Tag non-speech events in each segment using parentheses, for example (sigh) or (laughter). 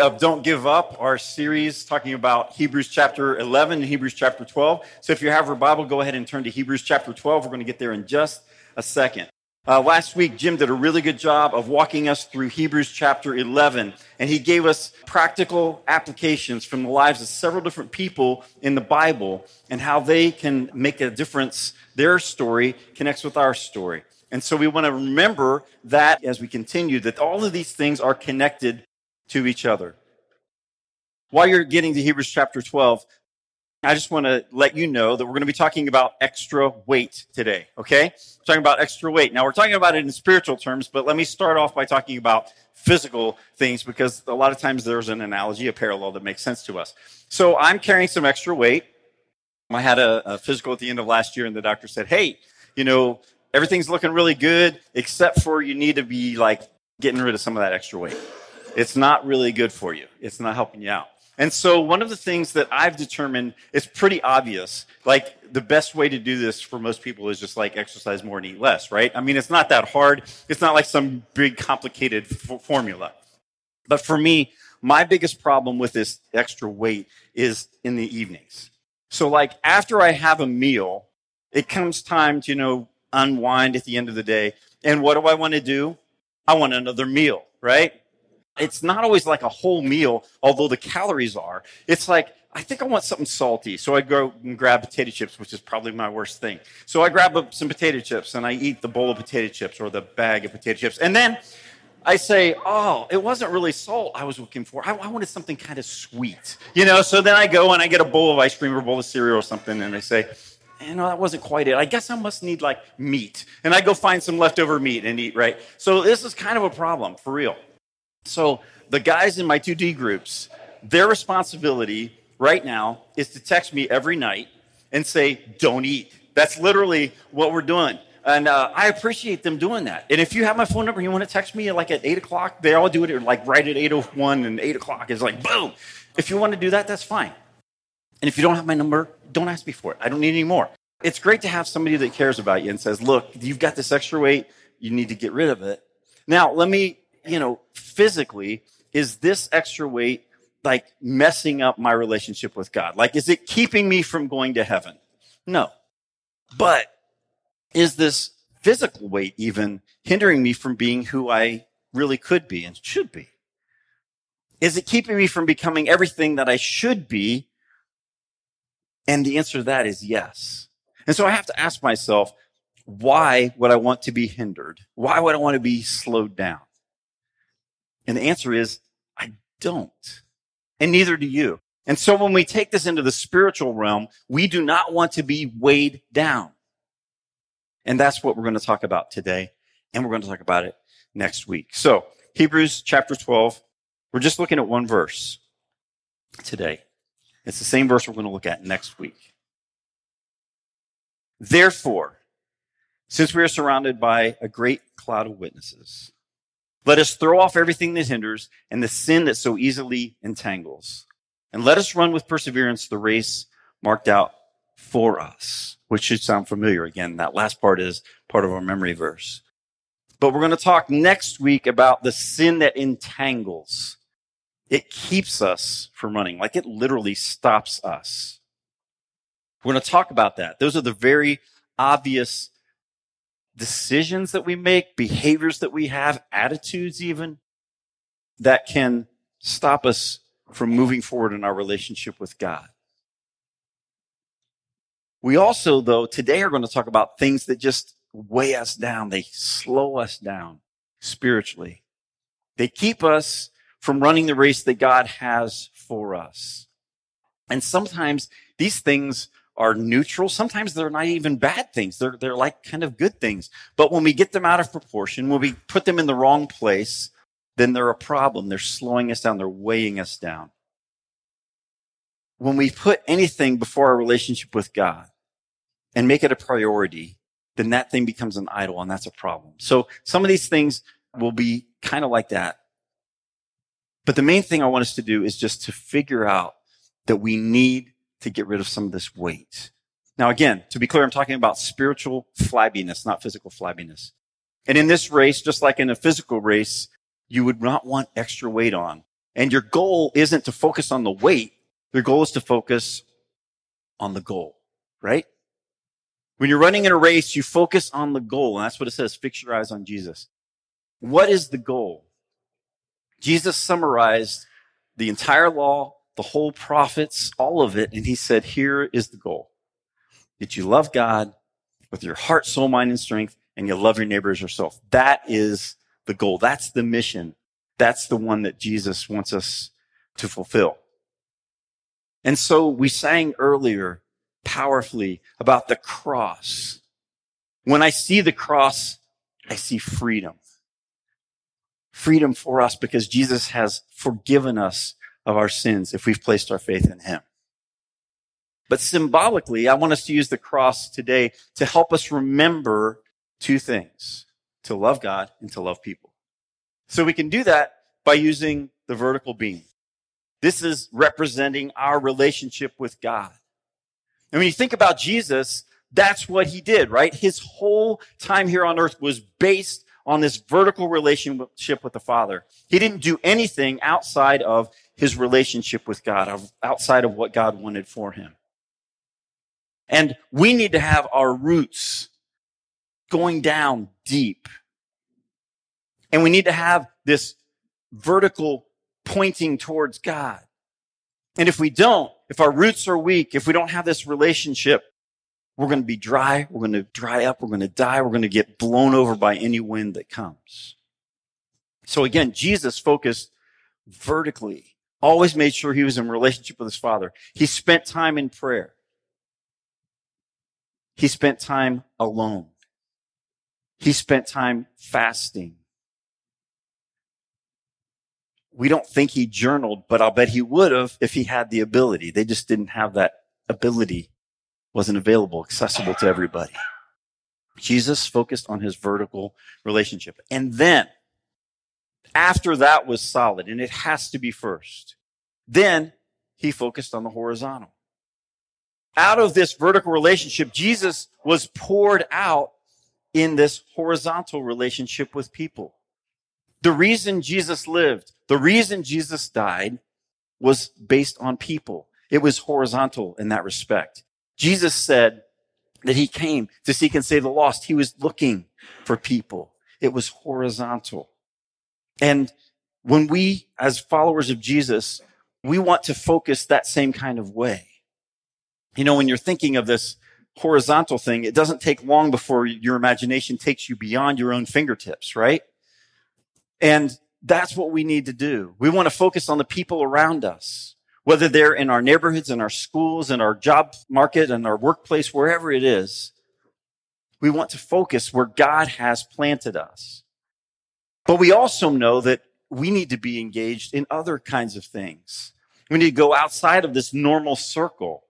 Of Don't Give Up, our series talking about Hebrews chapter 11 and Hebrews chapter 12. So if you have your Bible, go ahead and turn to Hebrews chapter 12. We're going to get there in just a second. Uh, last week, Jim did a really good job of walking us through Hebrews chapter 11, and he gave us practical applications from the lives of several different people in the Bible and how they can make a difference. Their story connects with our story. And so we want to remember that as we continue, that all of these things are connected to each other. While you're getting to Hebrews chapter 12, I just want to let you know that we're going to be talking about extra weight today, okay? We're talking about extra weight. Now, we're talking about it in spiritual terms, but let me start off by talking about physical things because a lot of times there's an analogy, a parallel that makes sense to us. So, I'm carrying some extra weight. I had a, a physical at the end of last year, and the doctor said, Hey, you know, everything's looking really good, except for you need to be like getting rid of some of that extra weight. It's not really good for you. It's not helping you out. And so one of the things that I've determined is pretty obvious. Like the best way to do this for most people is just like exercise more and eat less, right? I mean, it's not that hard. It's not like some big complicated f- formula. But for me, my biggest problem with this extra weight is in the evenings. So like after I have a meal, it comes time to, you know, unwind at the end of the day. And what do I want to do? I want another meal, right? It's not always like a whole meal, although the calories are. It's like, I think I want something salty. So I go and grab potato chips, which is probably my worst thing. So I grab some potato chips and I eat the bowl of potato chips or the bag of potato chips. And then I say, oh, it wasn't really salt I was looking for. I, I wanted something kind of sweet. You know, so then I go and I get a bowl of ice cream or a bowl of cereal or something and I say, eh, you know, that wasn't quite it. I guess I must need like meat. And I go find some leftover meat and eat, right? So this is kind of a problem for real. So the guys in my 2D groups, their responsibility right now is to text me every night and say, don't eat. That's literally what we're doing. And uh, I appreciate them doing that. And if you have my phone number, you want to text me like at 8 o'clock, they all do it like right at 8.01 and 8 o'clock is like boom. If you want to do that, that's fine. And if you don't have my number, don't ask me for it. I don't need any more. It's great to have somebody that cares about you and says, look, you've got this extra weight. You need to get rid of it. Now, let me you know, physically, is this extra weight like messing up my relationship with God? Like, is it keeping me from going to heaven? No. But is this physical weight even hindering me from being who I really could be and should be? Is it keeping me from becoming everything that I should be? And the answer to that is yes. And so I have to ask myself, why would I want to be hindered? Why would I want to be slowed down? And the answer is, I don't. And neither do you. And so when we take this into the spiritual realm, we do not want to be weighed down. And that's what we're going to talk about today. And we're going to talk about it next week. So Hebrews chapter 12, we're just looking at one verse today. It's the same verse we're going to look at next week. Therefore, since we are surrounded by a great cloud of witnesses, let us throw off everything that hinders and the sin that so easily entangles. And let us run with perseverance the race marked out for us, which should sound familiar. Again, that last part is part of our memory verse. But we're going to talk next week about the sin that entangles. It keeps us from running, like it literally stops us. We're going to talk about that. Those are the very obvious decisions that we make, behaviors that we have, attitudes even, that can stop us from moving forward in our relationship with God. We also, though, today are going to talk about things that just weigh us down. They slow us down spiritually. They keep us from running the race that God has for us. And sometimes these things are neutral. Sometimes they're not even bad things. They're, they're like kind of good things. But when we get them out of proportion, when we put them in the wrong place, then they're a problem. They're slowing us down. They're weighing us down. When we put anything before our relationship with God and make it a priority, then that thing becomes an idol and that's a problem. So some of these things will be kind of like that. But the main thing I want us to do is just to figure out that we need to get rid of some of this weight. Now, again, to be clear, I'm talking about spiritual flabbiness, not physical flabbiness. And in this race, just like in a physical race, you would not want extra weight on And your goal isn't to focus on the weight. Your goal is to focus on the goal, right? When you're running in a race, you focus on the goal. And that's what it says. Fix your eyes on Jesus. What is the goal? Jesus summarized the entire law, the whole prophets, all of it. And he said, here is the goal that you love God with your heart, soul, mind, and strength, and you love your neighbor as yourself. That is the goal. That's the mission. That's the one that Jesus wants us to fulfill. And so we sang earlier powerfully about the cross. When I see the cross, I see freedom. Freedom for us because Jesus has forgiven us of our sins if we've placed our faith in him. But symbolically, I want us to use the cross today to help us remember two things, to love God and to love people. So we can do that by using the vertical beam. This is representing our relationship with God. And when you think about Jesus, that's what he did, right? His whole time here on earth was based on this vertical relationship with the Father. He didn't do anything outside of his relationship with God, outside of what God wanted for him. And we need to have our roots going down deep. And we need to have this vertical pointing towards God. And if we don't, if our roots are weak, if we don't have this relationship, we're going to be dry. We're going to dry up. We're going to die. We're going to get blown over by any wind that comes. So again, Jesus focused vertically, always made sure he was in relationship with his father. He spent time in prayer. He spent time alone. He spent time fasting. We don't think he journaled, but I'll bet he would have if he had the ability. They just didn't have that ability, wasn't available, accessible to everybody. Jesus focused on his vertical relationship. And then, after that was solid, and it has to be first, then he focused on the horizontal. Out of this vertical relationship, Jesus was poured out in this horizontal relationship with people. The reason Jesus lived, the reason Jesus died was based on people. It was horizontal in that respect. Jesus said that he came to seek and save the lost. He was looking for people. It was horizontal. And when we, as followers of Jesus, we want to focus that same kind of way. You know, when you're thinking of this horizontal thing, it doesn't take long before your imagination takes you beyond your own fingertips, right? And that's what we need to do. We want to focus on the people around us, whether they're in our neighborhoods, in our schools, in our job market, in our workplace, wherever it is. We want to focus where God has planted us. But we also know that we need to be engaged in other kinds of things. We need to go outside of this normal circle.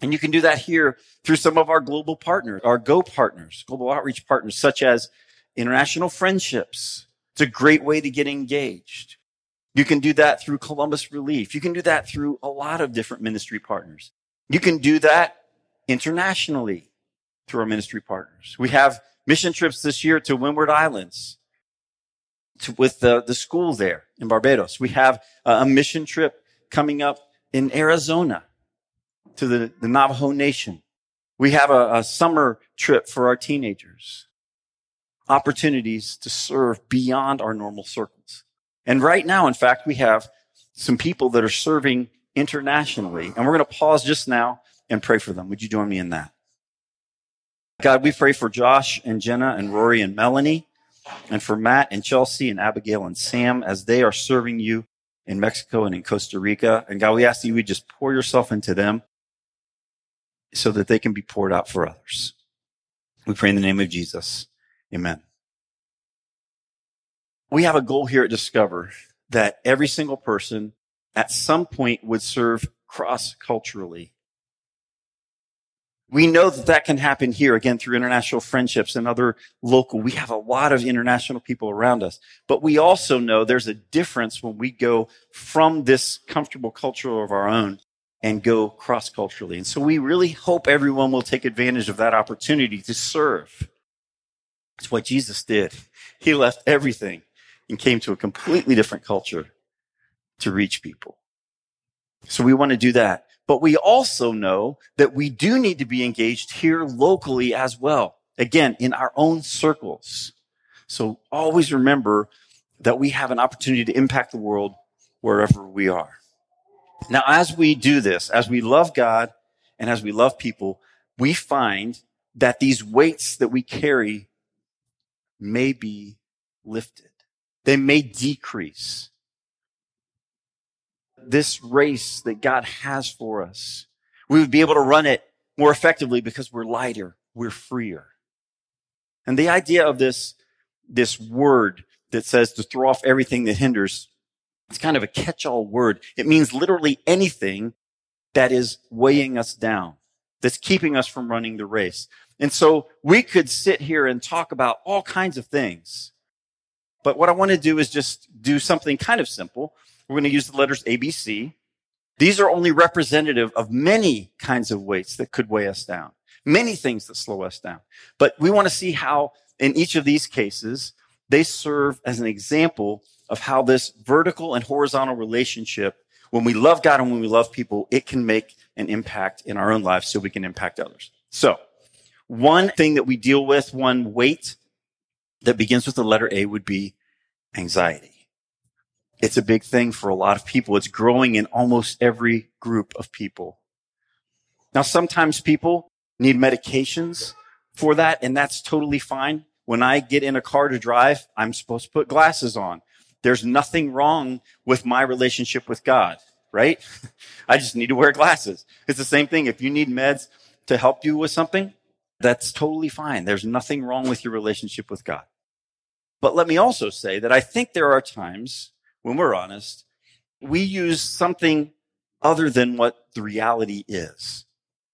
And you can do that here through some of our global partners, our Go partners, global outreach partners, such as international friendships, it's a great way to get engaged. You can do that through Columbus Relief. You can do that through a lot of different ministry partners. You can do that internationally through our ministry partners. We have mission trips this year to Windward Islands to, with the, the school there in Barbados. We have a mission trip coming up in Arizona to the, the Navajo Nation. We have a, a summer trip for our teenagers opportunities to serve beyond our normal circles. And right now, in fact, we have some people that are serving internationally. And we're going to pause just now and pray for them. Would you join me in that? God, we pray for Josh and Jenna and Rory and Melanie and for Matt and Chelsea and Abigail and Sam as they are serving you in Mexico and in Costa Rica. And God, we ask that you would just pour yourself into them so that they can be poured out for others. We pray in the name of Jesus. Amen. We have a goal here at Discover that every single person at some point would serve cross culturally. We know that that can happen here again through international friendships and other local. We have a lot of international people around us, but we also know there's a difference when we go from this comfortable culture of our own and go cross culturally. And so we really hope everyone will take advantage of that opportunity to serve. It's what Jesus did. He left everything and came to a completely different culture to reach people. So we want to do that. But we also know that we do need to be engaged here locally as well. Again, in our own circles. So always remember that we have an opportunity to impact the world wherever we are. Now, as we do this, as we love God and as we love people, we find that these weights that we carry may be lifted. They may decrease. This race that God has for us, we would be able to run it more effectively because we're lighter, we're freer. And the idea of this, this word that says to throw off everything that hinders, it's kind of a catch-all word. It means literally anything that is weighing us down, that's keeping us from running the race. And so we could sit here and talk about all kinds of things. But what I want to do is just do something kind of simple. We're going to use the letters ABC. These are only representative of many kinds of weights that could weigh us down, many things that slow us down. But we want to see how in each of these cases, they serve as an example of how this vertical and horizontal relationship, when we love God and when we love people, it can make an impact in our own lives so we can impact others. So one thing that we deal with, one weight that begins with the letter A would be anxiety. It's a big thing for a lot of people. It's growing in almost every group of people. Now, sometimes people need medications for that, and that's totally fine. When I get in a car to drive, I'm supposed to put glasses on. There's nothing wrong with my relationship with God, right? (laughs) I just need to wear glasses. It's the same thing. If you need meds to help you with something, that's totally fine. There's nothing wrong with your relationship with God. But let me also say that I think there are times when we're honest, we use something other than what the reality is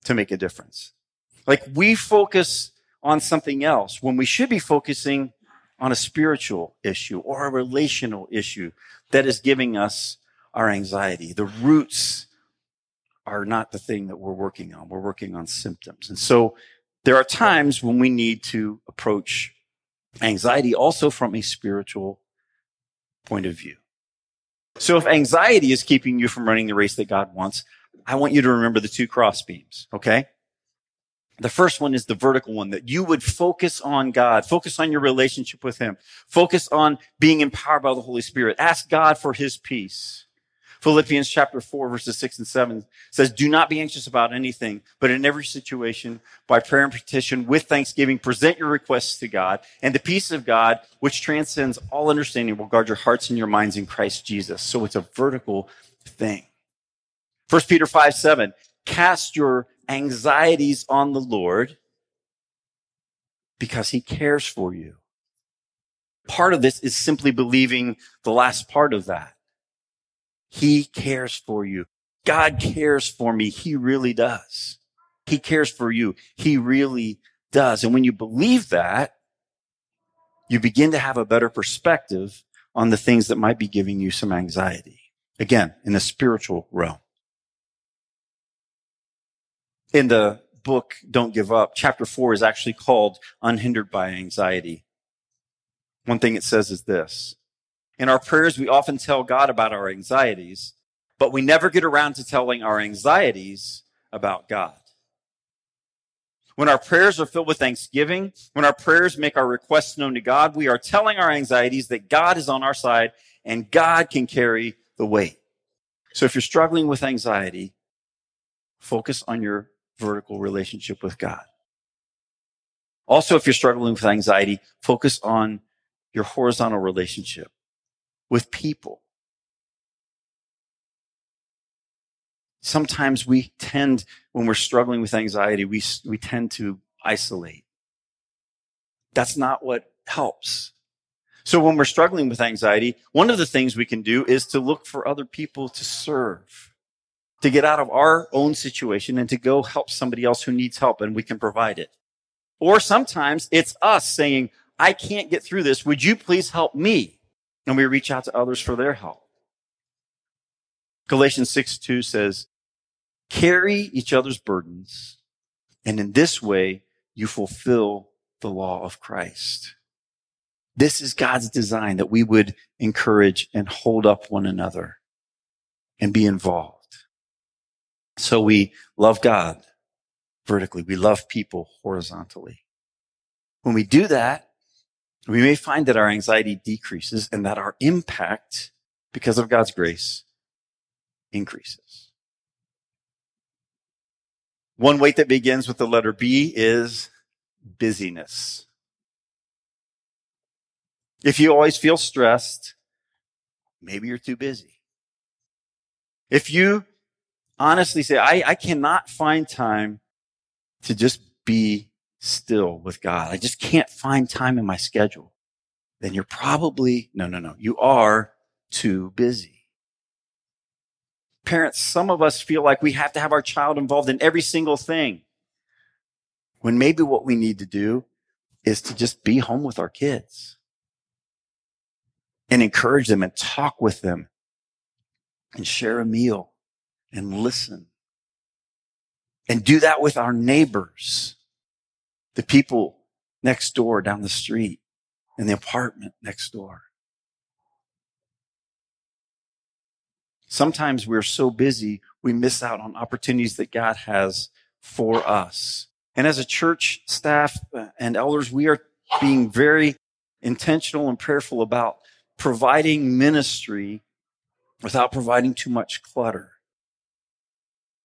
to make a difference. Like we focus on something else when we should be focusing on a spiritual issue or a relational issue that is giving us our anxiety. The roots are not the thing that we're working on. We're working on symptoms. And so there are times when we need to approach anxiety also from a spiritual point of view. So if anxiety is keeping you from running the race that God wants, I want you to remember the two cross beams, okay? The first one is the vertical one that you would focus on God, focus on your relationship with Him, focus on being empowered by the Holy Spirit. Ask God for His peace. Philippians chapter 4 verses 6 and 7 says, Do not be anxious about anything, but in every situation, by prayer and petition, with thanksgiving, present your requests to God, and the peace of God, which transcends all understanding, will guard your hearts and your minds in Christ Jesus. So it's a vertical thing. 1 Peter 5 7, cast your anxieties on the Lord because he cares for you. Part of this is simply believing the last part of that he cares for you. God cares for me. He really does. He cares for you. He really does. And when you believe that, you begin to have a better perspective on the things that might be giving you some anxiety. Again, in the spiritual realm. In the book, Don't Give Up, chapter four is actually called Unhindered by Anxiety. One thing it says is this. In our prayers, we often tell God about our anxieties, but we never get around to telling our anxieties about God. When our prayers are filled with thanksgiving, when our prayers make our requests known to God, we are telling our anxieties that God is on our side and God can carry the weight. So if you're struggling with anxiety, focus on your vertical relationship with God. Also, if you're struggling with anxiety, focus on your horizontal relationship with people. Sometimes we tend, when we're struggling with anxiety, we, we tend to isolate. That's not what helps. So when we're struggling with anxiety, one of the things we can do is to look for other people to serve, to get out of our own situation and to go help somebody else who needs help and we can provide it. Or sometimes it's us saying, I can't get through this. Would you please help me? And we reach out to others for their help. Galatians 6 2 says, carry each other's burdens, and in this way you fulfill the law of Christ. This is God's design that we would encourage and hold up one another. and be involved. So we love God vertically. We love people horizontally. When we do that, we may find that our anxiety decreases and that our impact, because of God's grace, increases. One weight that begins with the letter B is busyness. If you always feel stressed, maybe you're too busy. If you honestly say, I, I cannot find time to just be still with God. I just can't find time in my schedule. Then you're probably, no, no, no, you are too busy. Parents, some of us feel like we have to have our child involved in every single thing. When maybe what we need to do is to just be home with our kids and encourage them and talk with them and share a meal and listen. And do that with our neighbors, the people next door down the street and the apartment next door. Sometimes we're so busy, we miss out on opportunities that God has for us. And as a church staff uh, and elders, we are being very intentional and prayerful about providing ministry without providing too much clutter.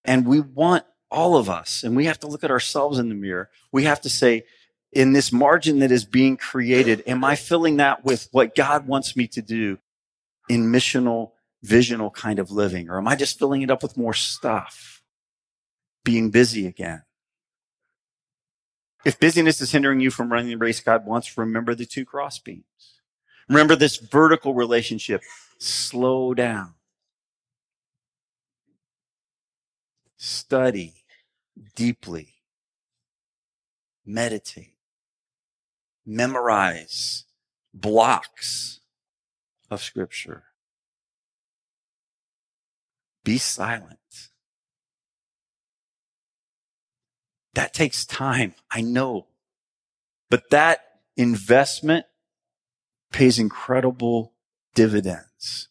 And we want all of us, and we have to look at ourselves in the mirror. We have to say, in this margin that is being created, am I filling that with what God wants me to do in missional, visional kind of living? Or am I just filling it up with more stuff? Being busy again. If busyness is hindering you from running the race God wants, remember the two crossbeams. Remember this vertical relationship. Slow down. study deeply, meditate, memorize blocks of scripture. Be silent. That takes time. I know. But that investment pays incredible dividends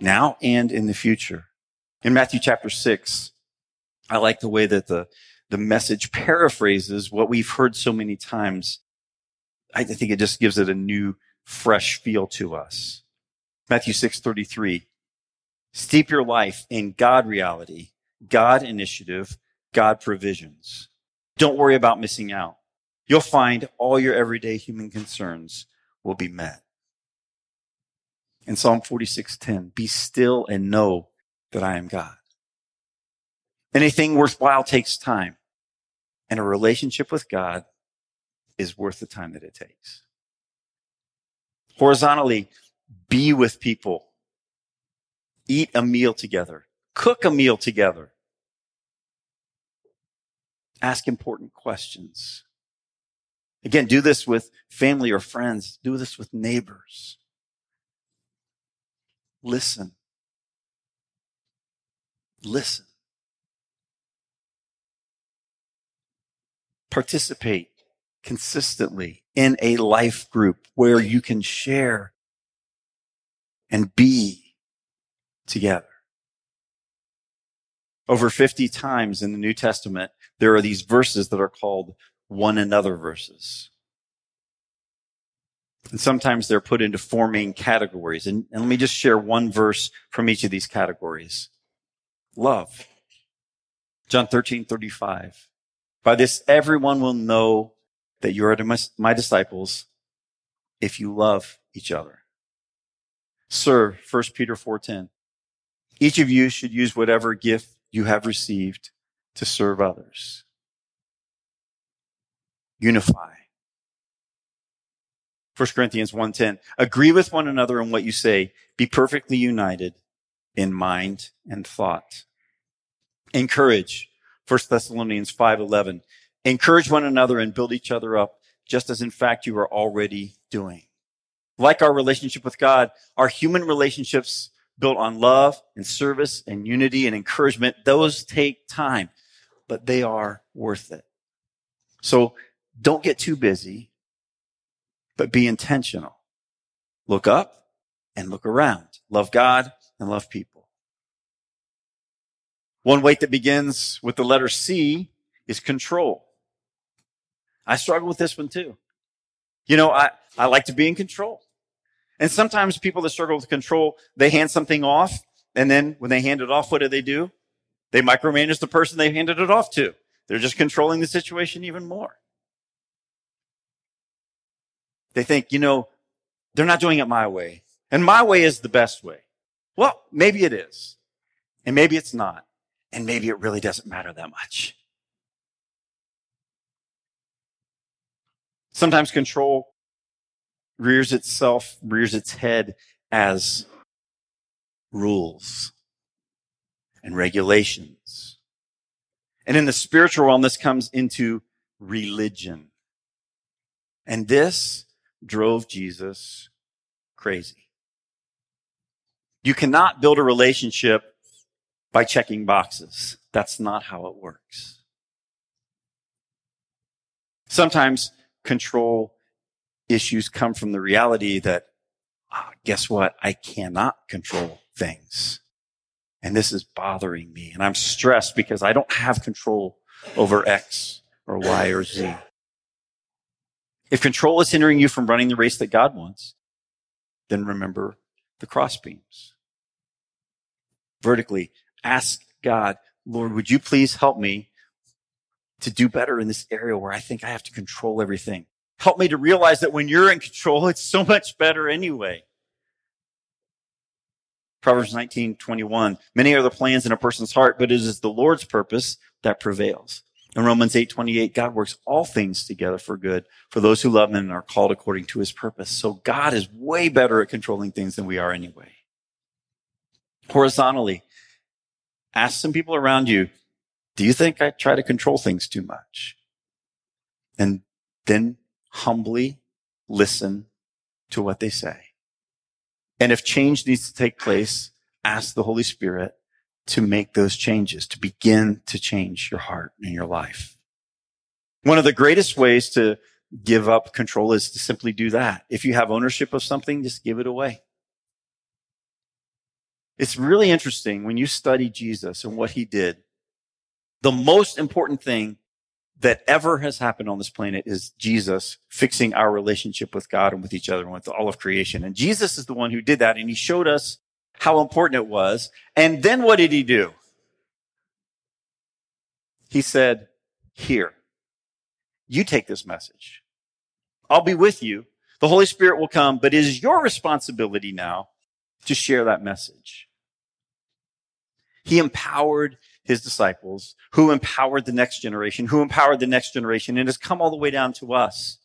now and in the future. In Matthew chapter six, I like the way that the, the message paraphrases what we've heard so many times. I think it just gives it a new, fresh feel to us. Matthew 6:33. Steep your life in God reality, God initiative, God provisions. Don't worry about missing out. You'll find all your everyday human concerns will be met. In Psalm 46:10, be still and know that I am God. Anything worthwhile takes time. And a relationship with God is worth the time that it takes. Horizontally, be with people. Eat a meal together. Cook a meal together. Ask important questions. Again, do this with family or friends. Do this with neighbors. Listen. Listen. Participate consistently in a life group where you can share and be together. Over 50 times in the New Testament, there are these verses that are called one another verses. And sometimes they're put into four main categories. And, and let me just share one verse from each of these categories. Love. John 13, 35. By this, everyone will know that you are my disciples if you love each other. Sir, 1 Peter 4.10. Each of you should use whatever gift you have received to serve others. Unify. 1 Corinthians 1.10. Agree with one another in what you say. Be perfectly united in mind and thought. Encourage. 1 Thessalonians 5:11. Encourage one another and build each other up, just as in fact you are already doing. Like our relationship with God, our human relationships built on love and service and unity and encouragement, those take time, but they are worth it. So don't get too busy, but be intentional. Look up and look around. Love God and love people. One weight that begins with the letter C is control. I struggle with this one too. You know, I, I like to be in control. And sometimes people that struggle with control, they hand something off. And then when they hand it off, what do they do? They micromanage the person they handed it off to. They're just controlling the situation even more. They think, you know, they're not doing it my way. And my way is the best way. Well, maybe it is. And maybe it's not. And maybe it really doesn't matter that much. Sometimes control rears itself, rears its head as rules and regulations. And in the spiritual realm, this comes into religion. And this drove Jesus crazy. You cannot build a relationship by checking boxes. That's not how it works. Sometimes control issues come from the reality that, oh, guess what? I cannot control things. And this is bothering me. And I'm stressed because I don't have control over X or Y or Z. If control is hindering you from running the race that God wants, then remember the crossbeams. Vertically, ask God, Lord, would you please help me to do better in this area where I think I have to control everything? Help me to realize that when you're in control, it's so much better anyway. Proverbs 19, 21. Many are the plans in a person's heart, but it is the Lord's purpose that prevails. In Romans 8, 28, God works all things together for good for those who love him and are called according to his purpose. So God is way better at controlling things than we are anyway. Horizontally, ask some people around you, do you think I try to control things too much? And then humbly listen to what they say. And if change needs to take place, ask the Holy Spirit to make those changes, to begin to change your heart and your life. One of the greatest ways to give up control is to simply do that. If you have ownership of something, just give it away. It's really interesting when you study Jesus and what he did. The most important thing that ever has happened on this planet is Jesus fixing our relationship with God and with each other and with all of creation. And Jesus is the one who did that. And he showed us how important it was. And then what did he do? He said, here, you take this message. I'll be with you. The Holy Spirit will come, but it is your responsibility now to share that message. He empowered his disciples, who empowered the next generation, who empowered the next generation, and has come all the way down to us.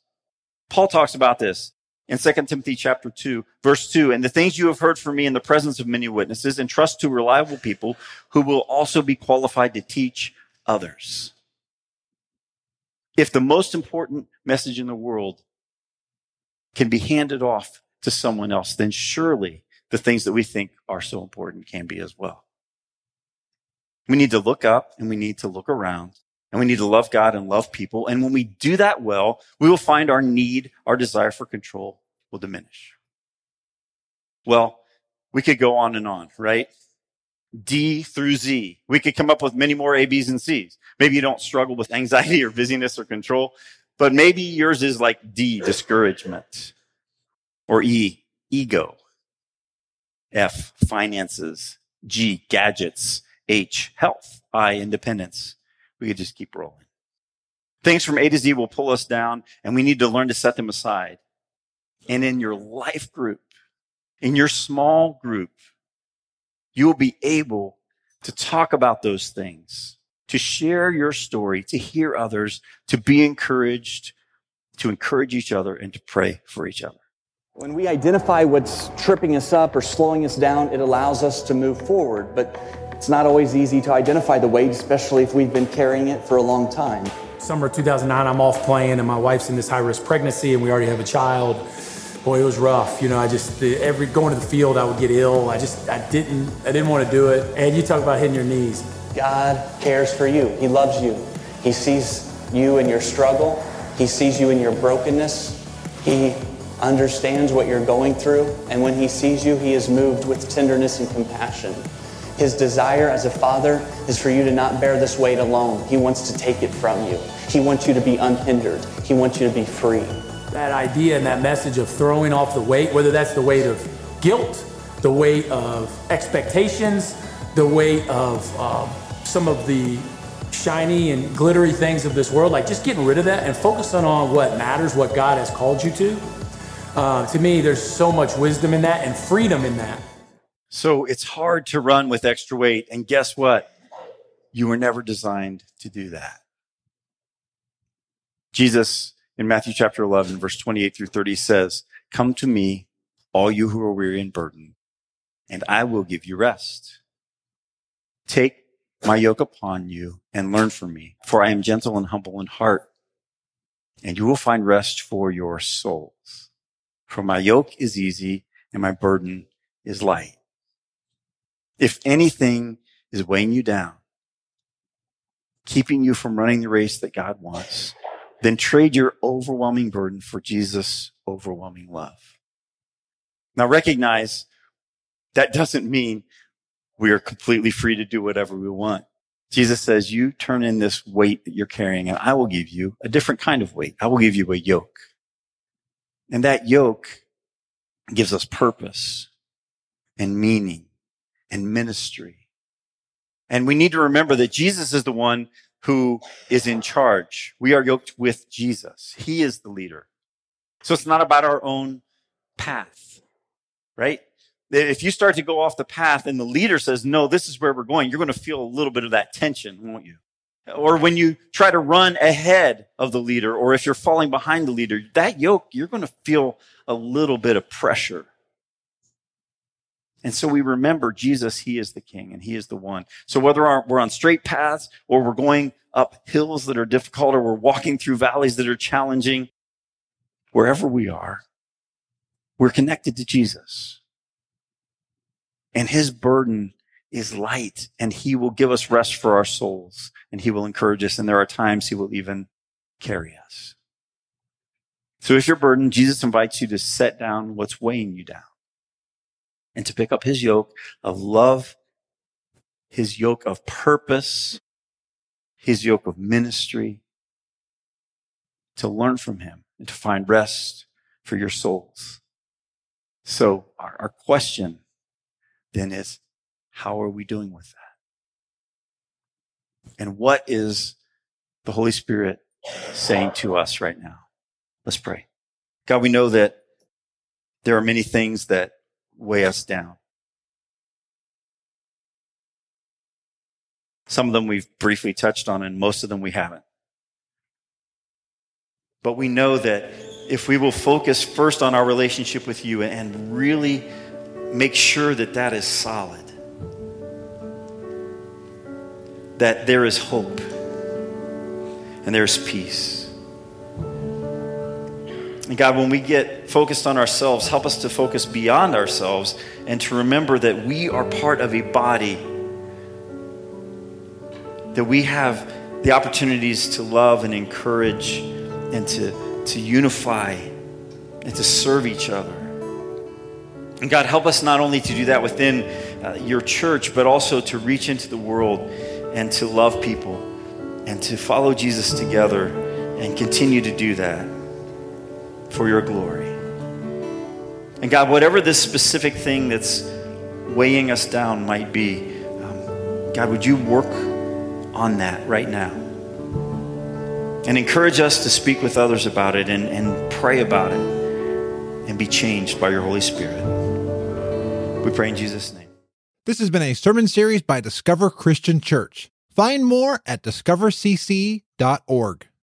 Paul talks about this in 2 Timothy chapter 2, verse 2. And the things you have heard from me in the presence of many witnesses, entrust to reliable people who will also be qualified to teach others. If the most important message in the world can be handed off to someone else, then surely the things that we think are so important can be as well. We need to look up and we need to look around and we need to love God and love people. And when we do that well, we will find our need, our desire for control will diminish. Well, we could go on and on, right? D through Z. We could come up with many more A, B's, and C's. Maybe you don't struggle with anxiety (laughs) or busyness or control, but maybe yours is like D, discouragement, or E, ego, F, finances, G, gadgets, H, health. I, independence. We could just keep rolling. Things from A to Z will pull us down, and we need to learn to set them aside. And in your life group, in your small group, you will be able to talk about those things, to share your story, to hear others, to be encouraged, to encourage each other, and to pray for each other. When we identify what's tripping us up or slowing us down, it allows us to move forward. But it's not always easy to identify the weight, especially if we've been carrying it for a long time. Summer 2009, I'm off playing, and my wife's in this high risk pregnancy, and we already have a child. Boy, it was rough. You know, I just the, every going to the field, I would get ill. I just I didn't I didn't want to do it. And you talk about hitting your knees. God cares for you. He loves you. He sees you in your struggle. He sees you in your brokenness. He understands what you're going through, and when he sees you, he is moved with tenderness and compassion. His desire as a father is for you to not bear this weight alone. He wants to take it from you. He wants you to be unhindered. He wants you to be free. That idea and that message of throwing off the weight, whether that's the weight of guilt, the weight of expectations, the weight of um, some of the shiny and glittery things of this world, like just getting rid of that and focusing on what matters, what God has called you to. Uh, to me, there's so much wisdom in that and freedom in that. So it's hard to run with extra weight. And guess what? You were never designed to do that. Jesus in Matthew chapter 11, verse 28 through 30 says, Come to me, all you who are weary and burdened, and I will give you rest. Take my yoke upon you and learn from me, for I am gentle and humble in heart, and you will find rest for your souls. For my yoke is easy and my burden is light. If anything is weighing you down, keeping you from running the race that God wants, then trade your overwhelming burden for Jesus' overwhelming love. Now recognize that doesn't mean we are completely free to do whatever we want. Jesus says, you turn in this weight that you're carrying and I will give you a different kind of weight. I will give you a yoke. And that yoke gives us purpose and meaning and ministry. And we need to remember that Jesus is the one who is in charge. We are yoked with Jesus. He is the leader. So it's not about our own path, right? If you start to go off the path and the leader says, no, this is where we're going, you're going to feel a little bit of that tension, won't you? Or when you try to run ahead of the leader, or if you're falling behind the leader, that yoke, you're going to feel a little bit of pressure. And so we remember Jesus, He is the King and He is the one. So whether we're on straight paths or we're going up hills that are difficult or we're walking through valleys that are challenging, wherever we are, we're connected to Jesus. And His burden is light and He will give us rest for our souls and He will encourage us. And there are times He will even carry us. So if you're burdened, Jesus invites you to set down what's weighing you down and to pick up his yoke of love, his yoke of purpose, his yoke of ministry, to learn from him and to find rest for your souls. So our, our question then is, how are we doing with that? And what is the Holy Spirit saying to us right now? Let's pray. God, we know that there are many things that weigh us down. Some of them we've briefly touched on, and most of them we haven't. But we know that if we will focus first on our relationship with you and really make sure that that is solid, that there is hope and there is peace. And God, when we get focused on ourselves, help us to focus beyond ourselves and to remember that we are part of a body, that we have the opportunities to love and encourage and to, to unify and to serve each other. And God, help us not only to do that within uh, your church, but also to reach into the world and to love people and to follow Jesus together and continue to do that for your glory. And God, whatever this specific thing that's weighing us down might be, um, God, would you work on that right now? And encourage us to speak with others about it and, and pray about it and be changed by your Holy Spirit. We pray in Jesus' name. This has been a sermon series by Discover Christian Church. Find more at discovercc.org.